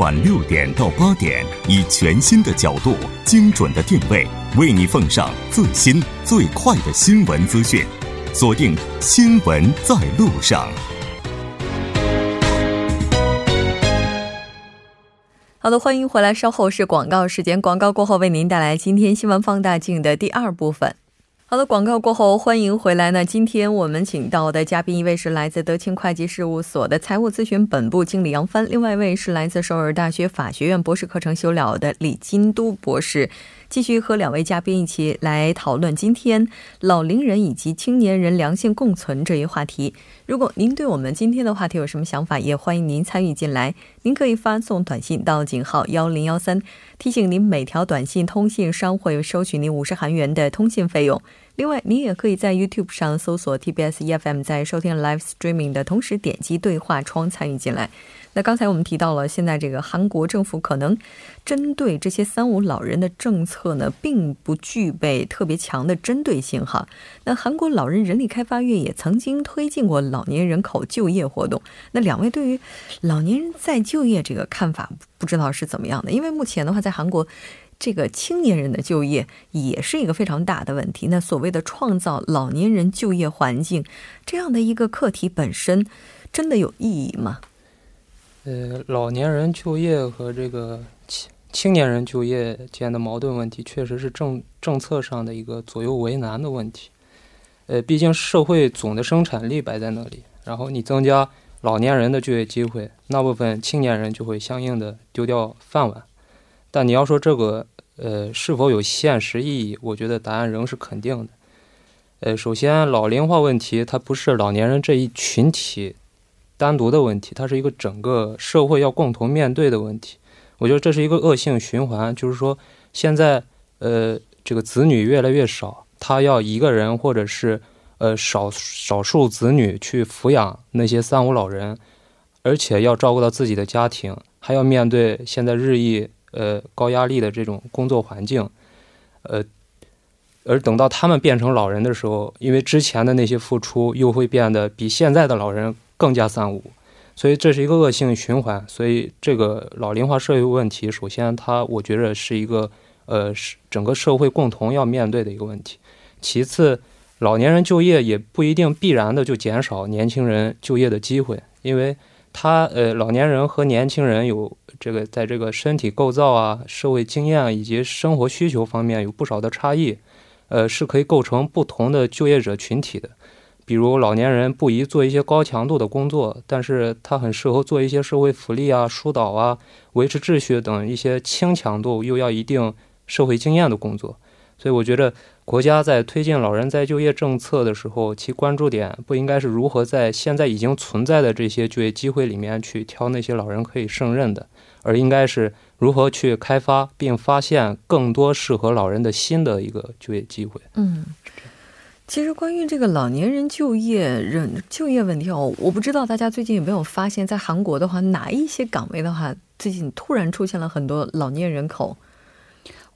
晚六点到八点，以全新的角度、精准的定位，为你奉上最新最快的新闻资讯。锁定《新闻在路上》。好的，欢迎回来。稍后是广告时间，广告过后为您带来今天新闻放大镜的第二部分。好的，广告过后欢迎回来呢。今天我们请到的嘉宾一位是来自德清会计事务所的财务咨询本部经理杨帆，另外一位是来自首尔大学法学院博士课程修了的李金都博士。继续和两位嘉宾一起来讨论今天老龄人以及青年人良性共存这一话题。如果您对我们今天的话题有什么想法，也欢迎您参与进来。您可以发送短信到井号幺零幺三，提醒您每条短信通信商会收取您五十韩元的通信费用。另外，您也可以在 YouTube 上搜索 TBS EFM，在收听 Live Streaming 的同时点击对话窗参与进来。那刚才我们提到了，现在这个韩国政府可能针对这些三无老人的政策呢，并不具备特别强的针对性哈。那韩国老人人力开发院也曾经推进过老年人口就业活动。那两位对于老年人再就业这个看法，不知道是怎么样的？因为目前的话，在韩国这个青年人的就业也是一个非常大的问题。那所谓的创造老年人就业环境这样的一个课题本身，真的有意义吗？呃，老年人就业和这个青青年人就业间的矛盾问题，确实是政政策上的一个左右为难的问题。呃，毕竟社会总的生产力摆在那里，然后你增加老年人的就业机会，那部分青年人就会相应的丢掉饭碗。但你要说这个呃是否有现实意义，我觉得答案仍是肯定的。呃，首先老龄化问题它不是老年人这一群体。单独的问题，它是一个整个社会要共同面对的问题。我觉得这是一个恶性循环，就是说，现在呃，这个子女越来越少，他要一个人或者是呃少少数子女去抚养那些三无老人，而且要照顾到自己的家庭，还要面对现在日益呃高压力的这种工作环境，呃，而等到他们变成老人的时候，因为之前的那些付出又会变得比现在的老人。更加三无，所以这是一个恶性循环。所以这个老龄化社会问题，首先它我觉得是一个呃是整个社会共同要面对的一个问题。其次，老年人就业也不一定必然的就减少年轻人就业的机会，因为他呃老年人和年轻人有这个在这个身体构造啊、社会经验以及生活需求方面有不少的差异，呃是可以构成不同的就业者群体的。比如老年人不宜做一些高强度的工作，但是他很适合做一些社会福利啊、疏导啊、维持秩序等一些轻强度又要一定社会经验的工作。所以我觉得国家在推进老人再就业政策的时候，其关注点不应该是如何在现在已经存在的这些就业机会里面去挑那些老人可以胜任的，而应该是如何去开发并发现更多适合老人的新的一个就业机会。嗯。其实关于这个老年人就业人就业问题哦，我不知道大家最近有没有发现，在韩国的话，哪一些岗位的话，最近突然出现了很多老年人口。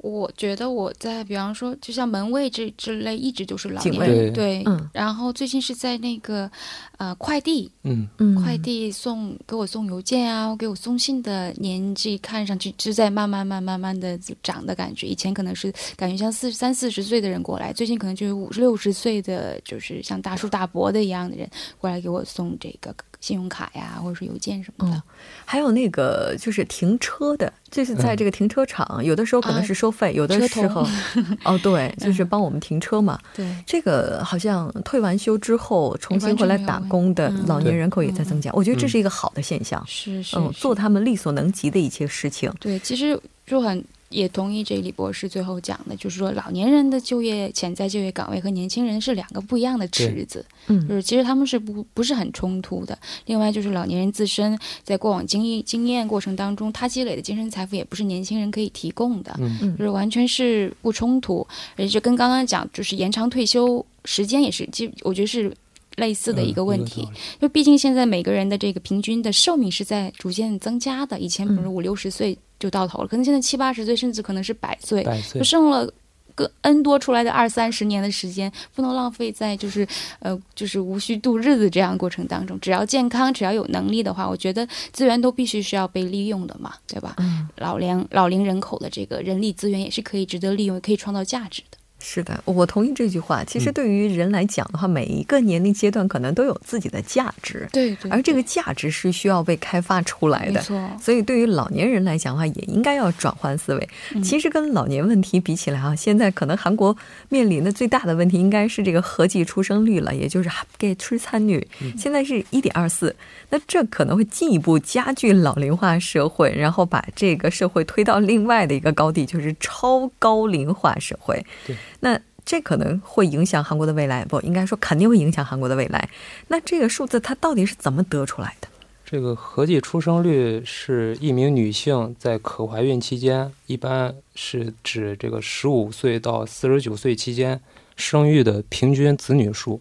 我觉得我在，比方说，就像门卫这之类，一直就是老年人，对，嗯。然后最近是在那个，呃，快递，嗯嗯，快递送给我送邮件啊，给我送信的年纪，看上去就在慢慢慢慢慢的长的感觉。以前可能是感觉像四三四十岁的人过来，最近可能就有五六十岁的，就是像大叔大伯的一样的人过来给我送这个。信用卡呀，或者是邮件什么的，还有那个就是停车的，就是在这个停车场，有的时候可能是收费，有的时候。哦，对，就是帮我们停车嘛。对，这个好像退完休之后重新回来打工的老年人口也在增加，我觉得这是一个好的现象。是是，做他们力所能及的一切事情。对，其实就很。也同意这李博士最后讲的，就是说老年人的就业潜在就业岗位和年轻人是两个不一样的池子，嗯，就是其实他们是不不是很冲突的。另外就是老年人自身在过往经验经验过程当中，他积累的精神财富也不是年轻人可以提供的，嗯，就是完全是不冲突。而且跟刚刚讲就是延长退休时间也是，其实我觉得是类似的一个问题，因为毕竟现在每个人的这个平均的寿命是在逐渐增加的，以前比如五六十岁。就到头了，可能现在七八十岁，甚至可能是百岁，就剩了个 N 多出来的二三十年的时间，不能浪费在就是呃就是无需度日子这样过程当中。只要健康，只要有能力的话，我觉得资源都必须是要被利用的嘛，对吧？嗯，老龄老龄人口的这个人力资源也是可以值得利用，可以创造价值的。是的，我同意这句话。其实对于人来讲的话，每一个年龄阶段可能都有自己的价值，对，而这个价值是需要被开发出来的。没错。所以对于老年人来讲的话，也应该要转换思维。其实跟老年问题比起来啊，现在可能韩国面临的最大的问题应该是这个合计出生率了，也就是给出参率，现在是一点二四。那这可能会进一步加剧老龄化社会，然后把这个社会推到另外的一个高地，就是超高龄化社会。对。那这可能会影响韩国的未来，不应该说肯定会影响韩国的未来。那这个数字它到底是怎么得出来的？这个合计出生率是一名女性在可怀孕期间，一般是指这个十五岁到四十九岁期间生育的平均子女数。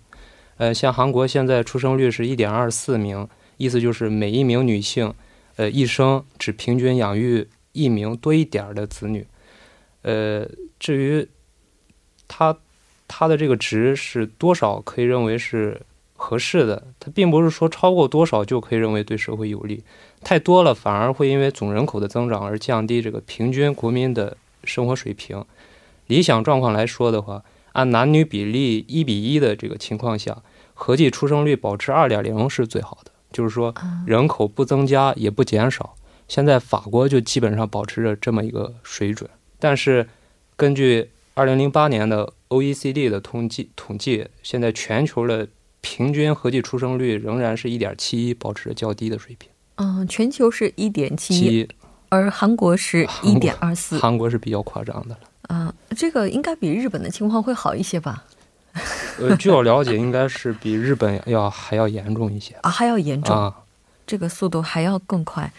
呃，像韩国现在出生率是一点二四名，意思就是每一名女性，呃，一生只平均养育一名多一点的子女。呃，至于。它，它的这个值是多少可以认为是合适的？它并不是说超过多少就可以认为对社会有利，太多了反而会因为总人口的增长而降低这个平均国民的生活水平。理想状况来说的话，按男女比例一比一的这个情况下，合计出生率保持二点零是最好的，就是说人口不增加也不减少。现在法国就基本上保持着这么一个水准，但是根据。二零零八年的 OECD 的统计统计，现在全球的平均合计出生率仍然是一点七一，保持着较低的水平。嗯，全球是一点七一，而韩国是一点二四。韩国是比较夸张的了。啊，这个应该比日本的情况会好一些吧？呃，据我了解，应该是比日本要还要严重一些啊，还要严重啊。这个速度还要更快。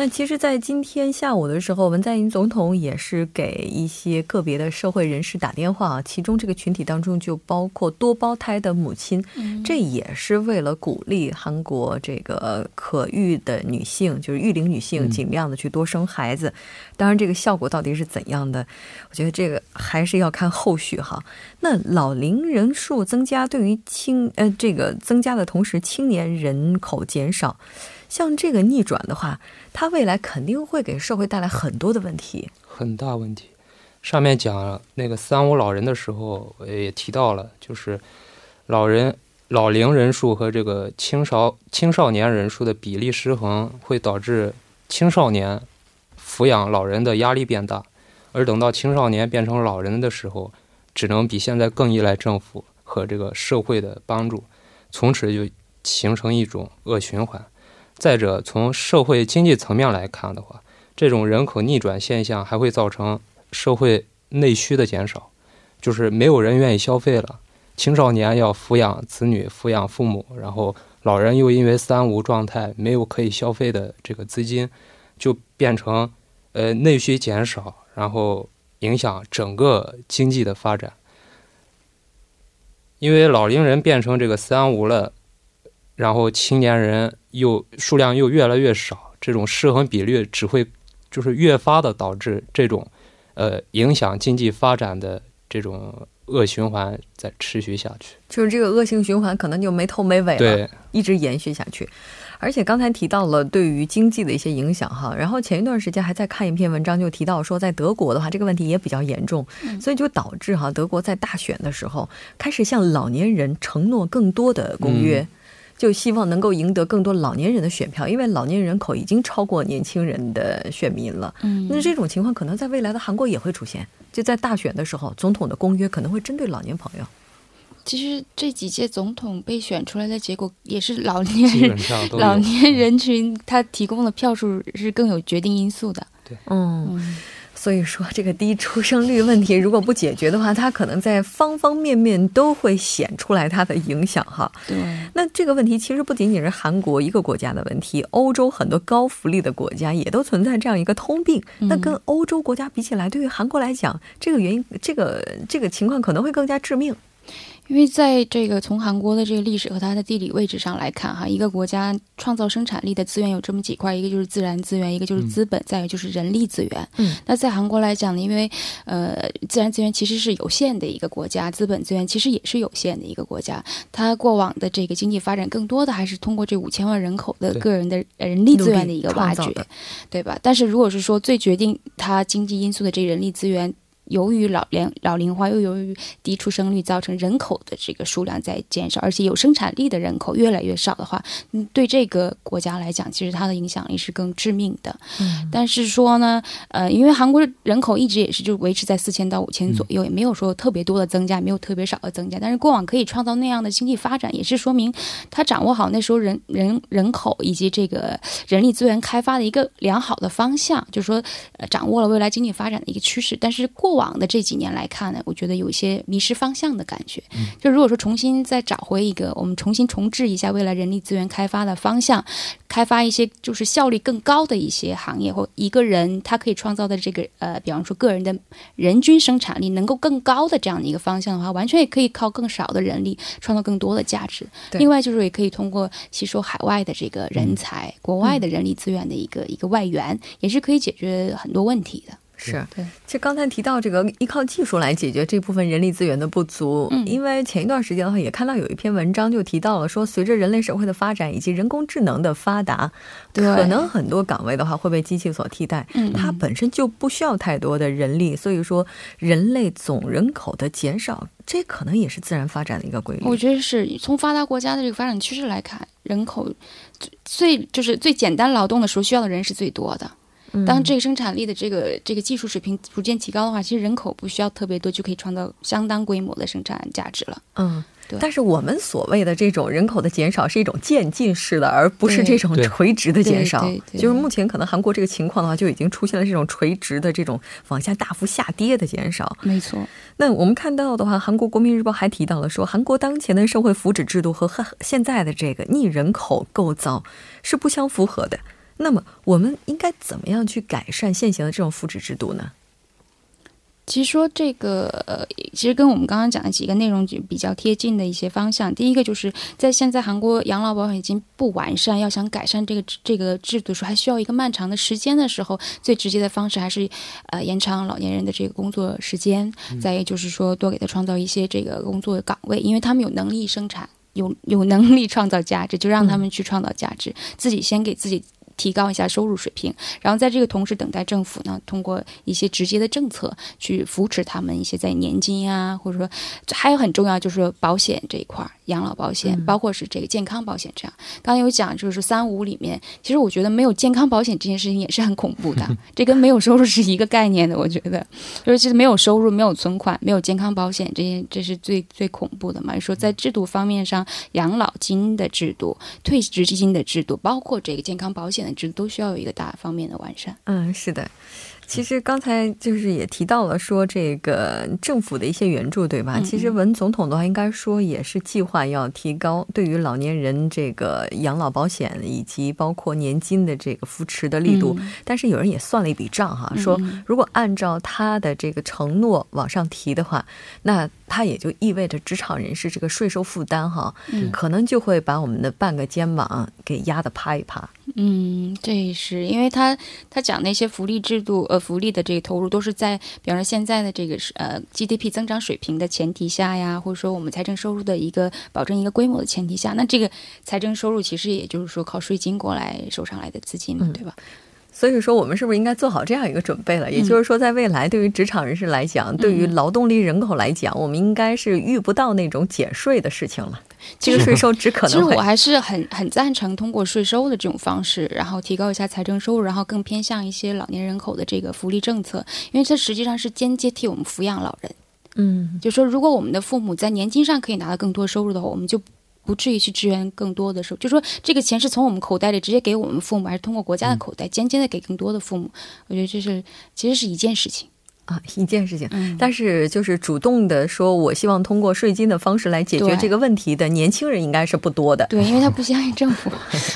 那其实，在今天下午的时候，文在寅总统也是给一些个别的社会人士打电话啊，其中这个群体当中就包括多胞胎的母亲，这也是为了鼓励韩国这个可育的女性，就是育龄女性，尽量的去多生孩子。当然，这个效果到底是怎样的，我觉得这个还是要看后续哈。那老龄人数增加，对于青呃这个增加的同时，青年人口减少。像这个逆转的话，它未来肯定会给社会带来很多的问题，很大问题。上面讲那个三无老人的时候，也提到了，就是老人老龄人数和这个青少青少年人数的比例失衡，会导致青少年抚养老人的压力变大，而等到青少年变成老人的时候，只能比现在更依赖政府和这个社会的帮助，从此就形成一种恶循环。再者，从社会经济层面来看的话，这种人口逆转现象还会造成社会内需的减少，就是没有人愿意消费了。青少年要抚养子女、抚养父母，然后老人又因为三无状态没有可以消费的这个资金，就变成呃内需减少，然后影响整个经济的发展。因为老龄人变成这个三无了。然后青年人又数量又越来越少，这种失衡比率只会就是越发的导致这种，呃，影响经济发展的这种恶循环在持续下去。就是这个恶性循环可能就没头没尾了，一直延续下去。而且刚才提到了对于经济的一些影响哈，然后前一段时间还在看一篇文章，就提到说在德国的话，这个问题也比较严重，所以就导致哈德国在大选的时候开始向老年人承诺更多的公约。就希望能够赢得更多老年人的选票，因为老年人口已经超过年轻人的选民了。嗯，那这种情况可能在未来的韩国也会出现。就在大选的时候，总统的公约可能会针对老年朋友。其实这几届总统被选出来的结果也是老年人，老年人群他提供的票数是更有决定因素的。对，嗯。所以说，这个低出生率问题如果不解决的话，它可能在方方面面都会显出来它的影响哈。对，那这个问题其实不仅仅是韩国一个国家的问题，欧洲很多高福利的国家也都存在这样一个通病。那跟欧洲国家比起来，对于韩国来讲，这个原因，这个这个情况可能会更加致命。因为在这个从韩国的这个历史和它的地理位置上来看，哈，一个国家创造生产力的资源有这么几块，一个就是自然资源，一个就是资本，再有就是人力资源。嗯，那在韩国来讲呢，因为呃，自然资源其实是有限的一个国家，资本资源其实也是有限的一个国家，它过往的这个经济发展更多的还是通过这五千万人口的个人的人力资源的一个挖掘，对吧？但是如果是说最决定它经济因素的这人力资源。由于老龄老龄化，又由于低出生率，造成人口的这个数量在减少，而且有生产力的人口越来越少的话，嗯，对这个国家来讲，其实它的影响力是更致命的。嗯，但是说呢，呃，因为韩国人口一直也是就维持在四千到五千左右，也没有说特别多的增加，没有特别少的增加。但是过往可以创造那样的经济发展，也是说明他掌握好那时候人人人口以及这个人力资源开发的一个良好的方向，就是说，呃，掌握了未来经济发展的一个趋势。但是过往的这几年来看呢，我觉得有一些迷失方向的感觉。就如果说重新再找回一个，我们重新重置一下未来人力资源开发的方向，开发一些就是效率更高的一些行业，或一个人他可以创造的这个呃，比方说个人的人均生产力能够更高的这样的一个方向的话，完全也可以靠更少的人力创造更多的价值。另外就是也可以通过吸收海外的这个人才、国外的人力资源的一个一个外援，也是可以解决很多问题的。是。对，其实刚才提到这个依靠技术来解决这部分人力资源的不足，嗯，因为前一段时间的话也看到有一篇文章就提到了说，随着人类社会的发展以及人工智能的发达，对。可能很多岗位的话会被机器所替代，嗯，它本身就不需要太多的人力，所以说人类总人口的减少，这可能也是自然发展的一个规律。我觉得是从发达国家的这个发展趋势来看，人口最就是最简单劳动的时候需要的人是最多的。当这个生产力的这个这个技术水平逐渐提高的话，其实人口不需要特别多就可以创造相当规模的生产价值了。嗯，对。但是我们所谓的这种人口的减少是一种渐进式的，而不是这种垂直的减少。就是目前可能韩国这个情况的话，就已经出现了这种垂直的这种往下大幅下跌的减少。没错。那我们看到的话，韩国国民日报还提到了说，韩国当前的社会福祉制度和现在的这个逆人口构造是不相符合的。那么，我们应该怎么样去改善现行的这种福祉制度呢？其实说这个，呃，其实跟我们刚刚讲的几个内容就比较贴近的一些方向。第一个就是在现在韩国养老保险已经不完善，要想改善这个这个制度，说还需要一个漫长的时间的时候，最直接的方式还是呃延长老年人的这个工作时间。再一就是说，多给他创造一些这个工作岗位，因为他们有能力生产，有有能力创造价值，就让他们去创造价值，自己先给自己。提高一下收入水平，然后在这个同时等待政府呢，通过一些直接的政策去扶持他们一些在年金啊，或者说还有很重要就是说保险这一块儿，养老保险，包括是这个健康保险这样。刚刚有讲就是三五里面，其实我觉得没有健康保险这件事情也是很恐怖的，这跟没有收入是一个概念的。我觉得就是其实没有收入、没有存款、没有健康保险这些，这是最最恐怖的嘛。说在制度方面上，养老金的制度、退职基金的制度，包括这个健康保险。这都需要有一个大方面的完善。嗯，是的。其实刚才就是也提到了说这个政府的一些援助，对吧？其实文总统的话，应该说也是计划要提高对于老年人这个养老保险以及包括年金的这个扶持的力度。但是有人也算了一笔账哈，说如果按照他的这个承诺往上提的话，那他也就意味着职场人士这个税收负担哈，可能就会把我们的半个肩膀给压得趴一趴。嗯，这是因为他他讲那些福利制度，呃，福利的这个投入都是在，比方说现在的这个是呃 GDP 增长水平的前提下呀，或者说我们财政收入的一个保证一个规模的前提下，那这个财政收入其实也就是说靠税金过来收上来的资金嘛，对吧？所以说，我们是不是应该做好这样一个准备了？也就是说，在未来，对于职场人士来讲，对于劳动力人口来讲，我们应该是遇不到那种减税的事情了。这个税收只可能……其实我还是很很赞成通过税收的这种方式，然后提高一下财政收入，然后更偏向一些老年人口的这个福利政策，因为这实际上是间接替我们抚养老人。嗯，就说如果我们的父母在年金上可以拿到更多收入的话，我们就。不至于去支援更多的时候，就说这个钱是从我们口袋里直接给我们父母，还是通过国家的口袋间接的给更多的父母？我觉得这是其实是一件事情。啊，一件事情，但是就是主动的说，我希望通过税金的方式来解决这个问题的年轻人应该是不多的。对，因为他不相信政府，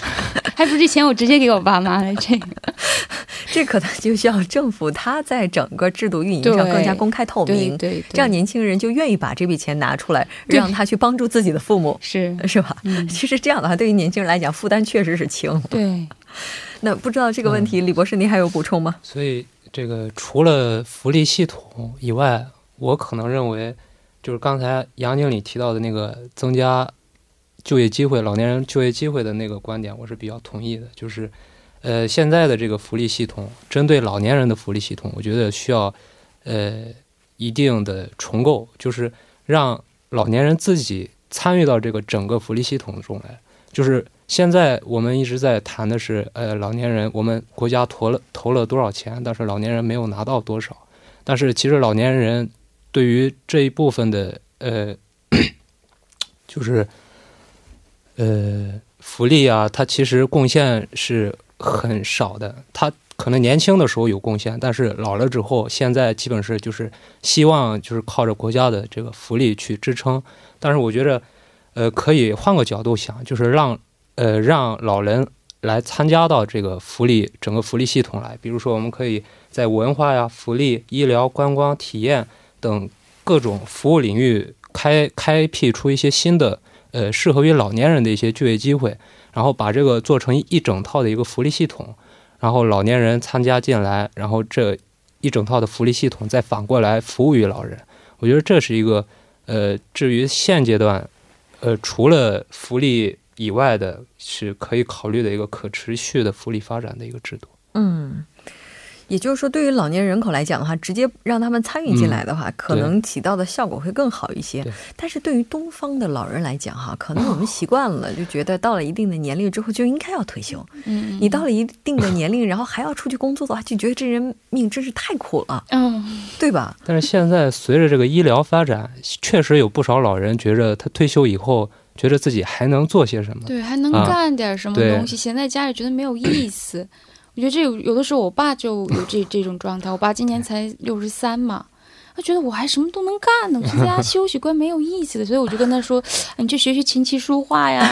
还不是钱我直接给我爸妈了这个，这可能就需要政府他在整个制度运营上更加公开透明，对，这样年轻人就愿意把这笔钱拿出来，让他去帮助自己的父母，是是吧？其实这样的话，对于年轻人来讲，负担确实是轻。对，那不知道这个问题，李博士您还有补充吗？所以。这个除了福利系统以外，我可能认为，就是刚才杨经理提到的那个增加就业机会、老年人就业机会的那个观点，我是比较同意的。就是，呃，现在的这个福利系统，针对老年人的福利系统，我觉得需要呃一定的重构，就是让老年人自己参与到这个整个福利系统中来，就是。现在我们一直在谈的是，呃，老年人，我们国家投了投了多少钱，但是老年人没有拿到多少。但是其实老年人对于这一部分的，呃，就是呃福利啊，他其实贡献是很少的。他可能年轻的时候有贡献，但是老了之后，现在基本是就是希望就是靠着国家的这个福利去支撑。但是我觉得，呃，可以换个角度想，就是让。呃，让老人来参加到这个福利整个福利系统来，比如说，我们可以在文化呀、福利、医疗、观光、体验等各种服务领域开开辟出一些新的呃适合于老年人的一些就业机会，然后把这个做成一整套的一个福利系统，然后老年人参加进来，然后这一整套的福利系统再反过来服务于老人。我觉得这是一个呃，至于现阶段，呃，除了福利。以外的是可以考虑的一个可持续的福利发展的一个制度。嗯。也就是说，对于老年人口来讲的话，直接让他们参与进来的话，可能起到的效果会更好一些。但是对于东方的老人来讲，哈，可能我们习惯了，就觉得到了一定的年龄之后就应该要退休。嗯，你到了一定的年龄，然后还要出去工作的话，就觉得这人命真是太苦了。嗯，对吧？但是现在随着这个医疗发展，确实有不少老人觉着他退休以后，觉得自己还能做些什么？对，还能干点什么东西？闲在家里觉得没有意思。我觉得这有有的时候，我爸就有这 这种状态。我爸今年才六十三嘛，他觉得我还什么都能干呢，我在家休息 怪没有意思的。所以我就跟他说：“你去学学琴棋书画呀，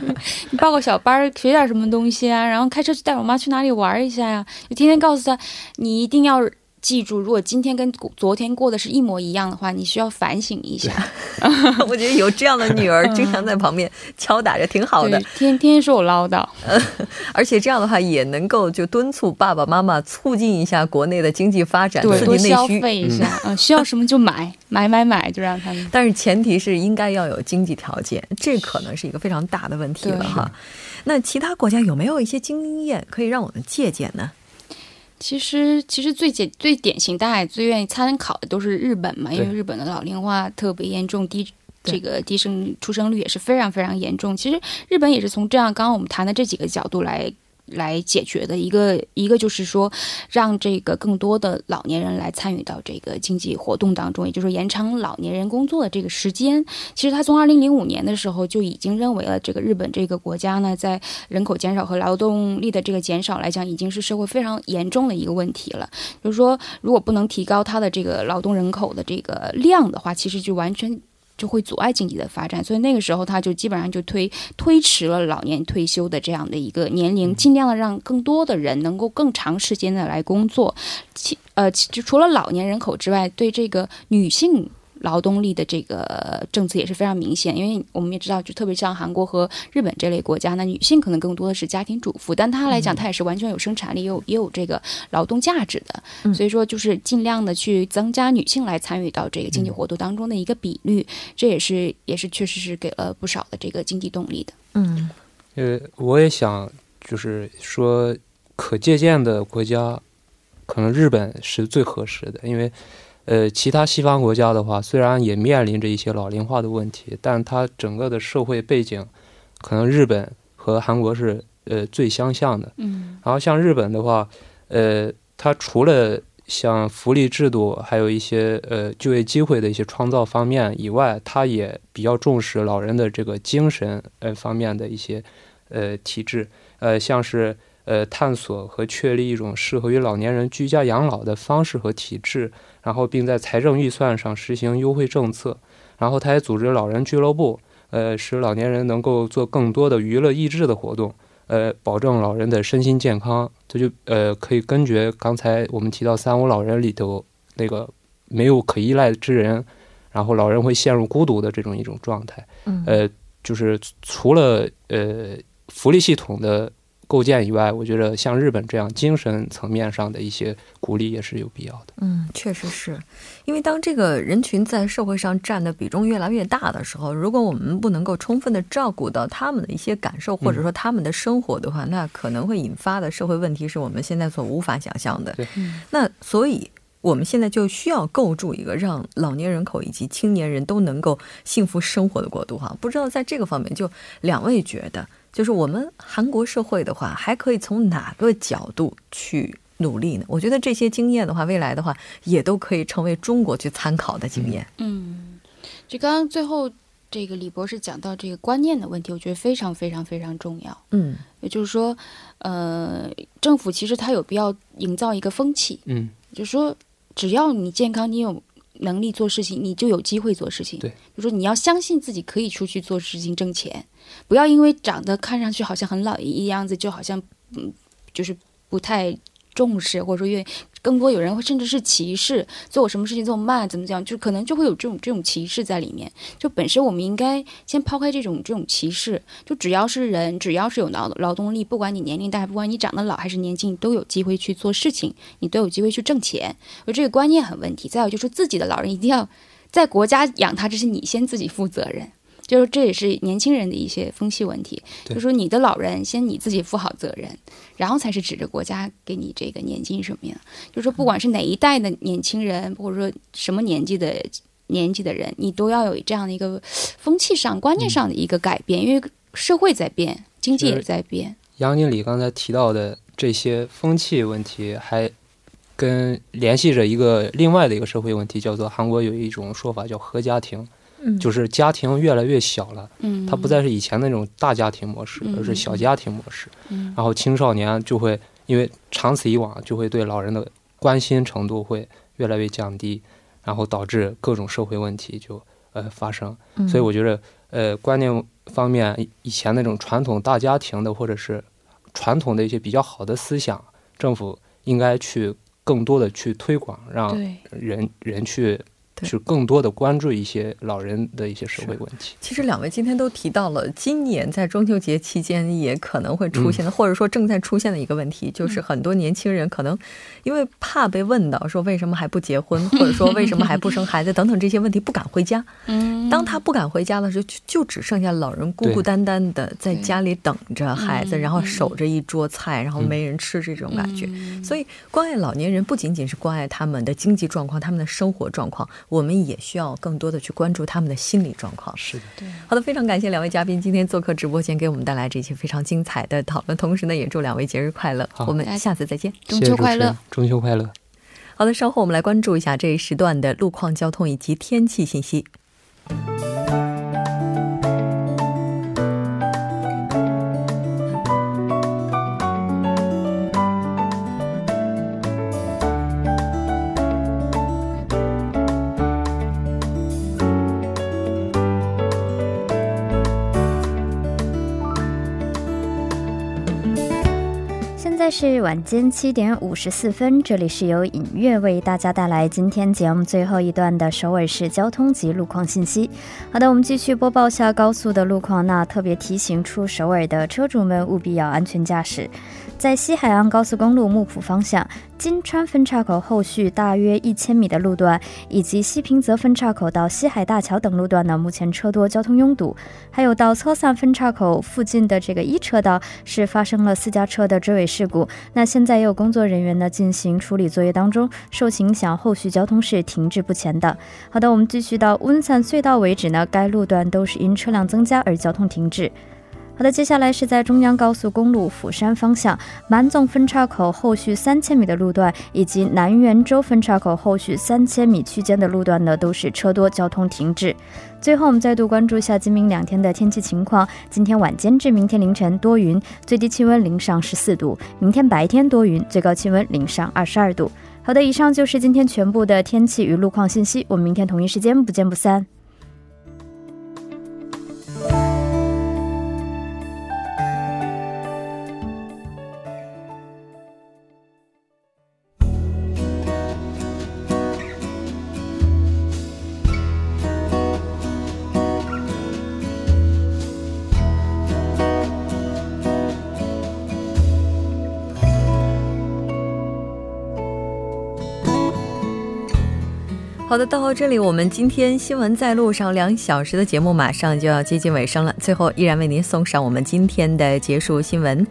你报个小班学点什么东西啊，然后开车去带我妈去哪里玩一下呀。”就天天告诉他，你一定要。记住，如果今天跟昨天过的是一模一样的话，你需要反省一下。我觉得有这样的女儿，经常在旁边敲打着，挺好的。天天说我唠叨，而且这样的话也能够就敦促爸爸妈妈促进一下国内的经济发展，对，多消费一下啊，需要什么就买，买买买，就让他们。但是前提是应该要有经济条件，这可能是一个非常大的问题了哈。那其他国家有没有一些经验可以让我们借鉴呢？其实，其实最简、最典型，大家也最愿意参考的都是日本嘛，因为日本的老龄化特别严重，低这个低生出生率也是非常非常严重。其实日本也是从这样刚刚我们谈的这几个角度来。来解决的一个一个就是说，让这个更多的老年人来参与到这个经济活动当中，也就是延长老年人工作的这个时间。其实他从二零零五年的时候就已经认为了，这个日本这个国家呢，在人口减少和劳动力的这个减少来讲，已经是社会非常严重的一个问题了。就是说，如果不能提高它的这个劳动人口的这个量的话，其实就完全。就会阻碍经济的发展，所以那个时候他就基本上就推推迟了老年退休的这样的一个年龄，尽量的让更多的人能够更长时间的来工作。其呃，就除了老年人口之外，对这个女性。劳动力的这个政策也是非常明显，因为我们也知道，就特别像韩国和日本这类国家，那女性可能更多的是家庭主妇，但她来讲，她也是完全有生产力，也有也有这个劳动价值的。所以说，就是尽量的去增加女性来参与到这个经济活动当中的一个比率，这也是也是确实是给了不少的这个经济动力的。嗯，呃，我也想就是说，可借鉴的国家，可能日本是最合适的，因为。呃，其他西方国家的话，虽然也面临着一些老龄化的问题，但它整个的社会背景，可能日本和韩国是呃最相像的。嗯。然后像日本的话，呃，它除了像福利制度，还有一些呃就业机会的一些创造方面以外，它也比较重视老人的这个精神呃方面的一些呃体制，呃，像是呃探索和确立一种适合于老年人居家养老的方式和体制，然后并在财政预算上实行优惠政策。然后他也组织老人俱乐部，呃，使老年人能够做更多的娱乐益智的活动，呃，保证老人的身心健康。这就呃可以根据刚才我们提到三无老人里头那个没有可依赖之人，然后老人会陷入孤独的这种一种状态。呃，就是除了呃福利系统的。构建以外，我觉得像日本这样精神层面上的一些鼓励也是有必要的。嗯，确实是，因为当这个人群在社会上占的比重越来越大的时候，如果我们不能够充分的照顾到他们的一些感受，或者说他们的生活的话，那可能会引发的社会问题是我们现在所无法想象的。对，那所以我们现在就需要构筑一个让老年人口以及青年人都能够幸福生活的国度。哈，不知道在这个方面，就两位觉得。就是我们韩国社会的话，还可以从哪个角度去努力呢？我觉得这些经验的话，未来的话也都可以成为中国去参考的经验。嗯，就刚刚最后这个李博士讲到这个观念的问题，我觉得非常非常非常重要。嗯，也就是说，呃，政府其实它有必要营造一个风气。嗯，就是说，只要你健康，你有能力做事情，你就有机会做事情。对，就说你要相信自己可以出去做事情挣钱。不要因为长得看上去好像很老一样子，就好像嗯，就是不太重视，或者说因为更多有人会甚至是歧视，做我什么事情这么慢，怎么讲，就可能就会有这种这种歧视在里面。就本身我们应该先抛开这种这种歧视，就只要是人，只要是有劳劳动力，不管你年龄大，不管你长得老还是年轻，你都有机会去做事情，你都有机会去挣钱。我这个观念很问题。再有就是自己的老人一定要在国家养他，这是你先自己负责任。就是这也是年轻人的一些风气问题，就说你的老人先你自己负好责任，然后才是指着国家给你这个年金什么呀？就说不管是哪一代的年轻人，或者说什么年纪的年纪的人，你都要有这样的一个风气上、观念上的一个改变，因为社会在变，经济也在变。杨经理刚才提到的这些风气问题，还跟联系着一个另外的一个社会问题，叫做韩国有一种说法叫“合家庭”。就是家庭越来越小了，嗯，它不再是以前那种大家庭模式，而是小家庭模式。嗯，然后青少年就会因为长此以往，就会对老人的关心程度会越来越降低，然后导致各种社会问题就呃发生。所以我觉得，呃，观念方面，以前那种传统大家庭的或者是传统的一些比较好的思想，政府应该去更多的去推广，让人人去。是更多的关注一些老人的一些社会问题。其实两位今天都提到了，今年在中秋节期间也可能会出现的，或者说正在出现的一个问题，就是很多年轻人可能因为怕被问到说为什么还不结婚，或者说为什么还不生孩子等等这些问题，不敢回家。嗯，当他不敢回家的时候，就就只剩下老人孤孤单单的在家里等着孩子，然后守着一桌菜，然后没人吃这种感觉。所以关爱老年人不仅仅是关爱他们的经济状况、他们的生活状况。我们也需要更多的去关注他们的心理状况。是的，对。好的，非常感谢两位嘉宾今天做客直播间，给我们带来这些非常精彩的讨论。同时呢，也祝两位节日快乐。我们下次再见，中秋快乐，中秋快乐。好的，稍后我们来关注一下这一时段的路况、交通以及天气信息。是晚间七点五十四分，这里是由影月为大家带来今天节目最后一段的首尔市交通及路况信息。好的，我们继续播报下高速的路况。那特别提醒出首尔的车主们务必要安全驾驶。在西海岸高速公路木浦方向金川分岔口后续大约一千米的路段，以及西平泽分岔口到西海大桥等路段呢，目前车多，交通拥堵。还有到车散分岔口附近的这个一车道是发生了私家车的追尾事故，那现在也有工作人员呢进行处理作业当中，受影响后续交通是停滞不前的。好的，我们继续到温散隧道为止呢，该路段都是因车辆增加而交通停滞。好的，接下来是在中央高速公路釜山方向满总分岔口后续三千米的路段，以及南元州分岔口后续三千米区间的路段呢，都是车多，交通停滞。最后，我们再度关注一下今明两天的天气情况。今天晚间至明天凌晨多云，最低气温零上十四度；明天白天多云，最高气温零上二十二度。好的，以上就是今天全部的天气与路况信息。我们明天同一时间不见不散。好的，到这里，我们今天新闻在路上两小时的节目马上就要接近尾声了。最后，依然为您送上我们今天的结束新闻。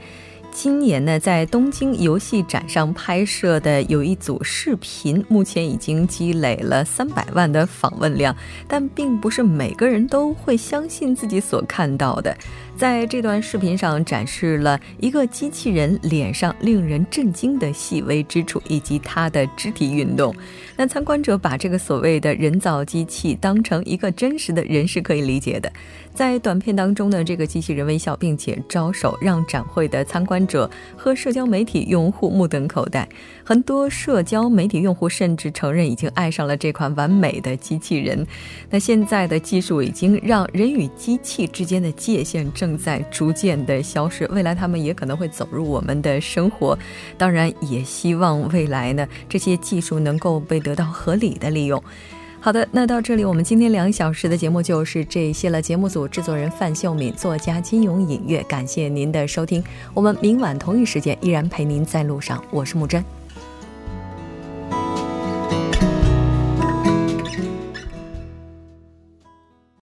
今年呢，在东京游戏展上拍摄的有一组视频，目前已经积累了三百万的访问量，但并不是每个人都会相信自己所看到的。在这段视频上展示了一个机器人脸上令人震惊的细微之处，以及它的肢体运动。那参观者把这个所谓的人造机器当成一个真实的人是可以理解的。在短片当中呢，这个机器人微笑，并且招手，让展会的参观者和社交媒体用户目瞪口呆。很多社交媒体用户甚至承认已经爱上了这款完美的机器人。那现在的技术已经让人与机器之间的界限正在逐渐的消失，未来他们也可能会走入我们的生活。当然，也希望未来呢，这些技术能够被得到合理的利用。好的，那到这里，我们今天两小时的节目就是这些了。节目组制作人范秀敏，作家金勇，音乐，感谢您的收听。我们明晚同一时间依然陪您在路上，我是木真。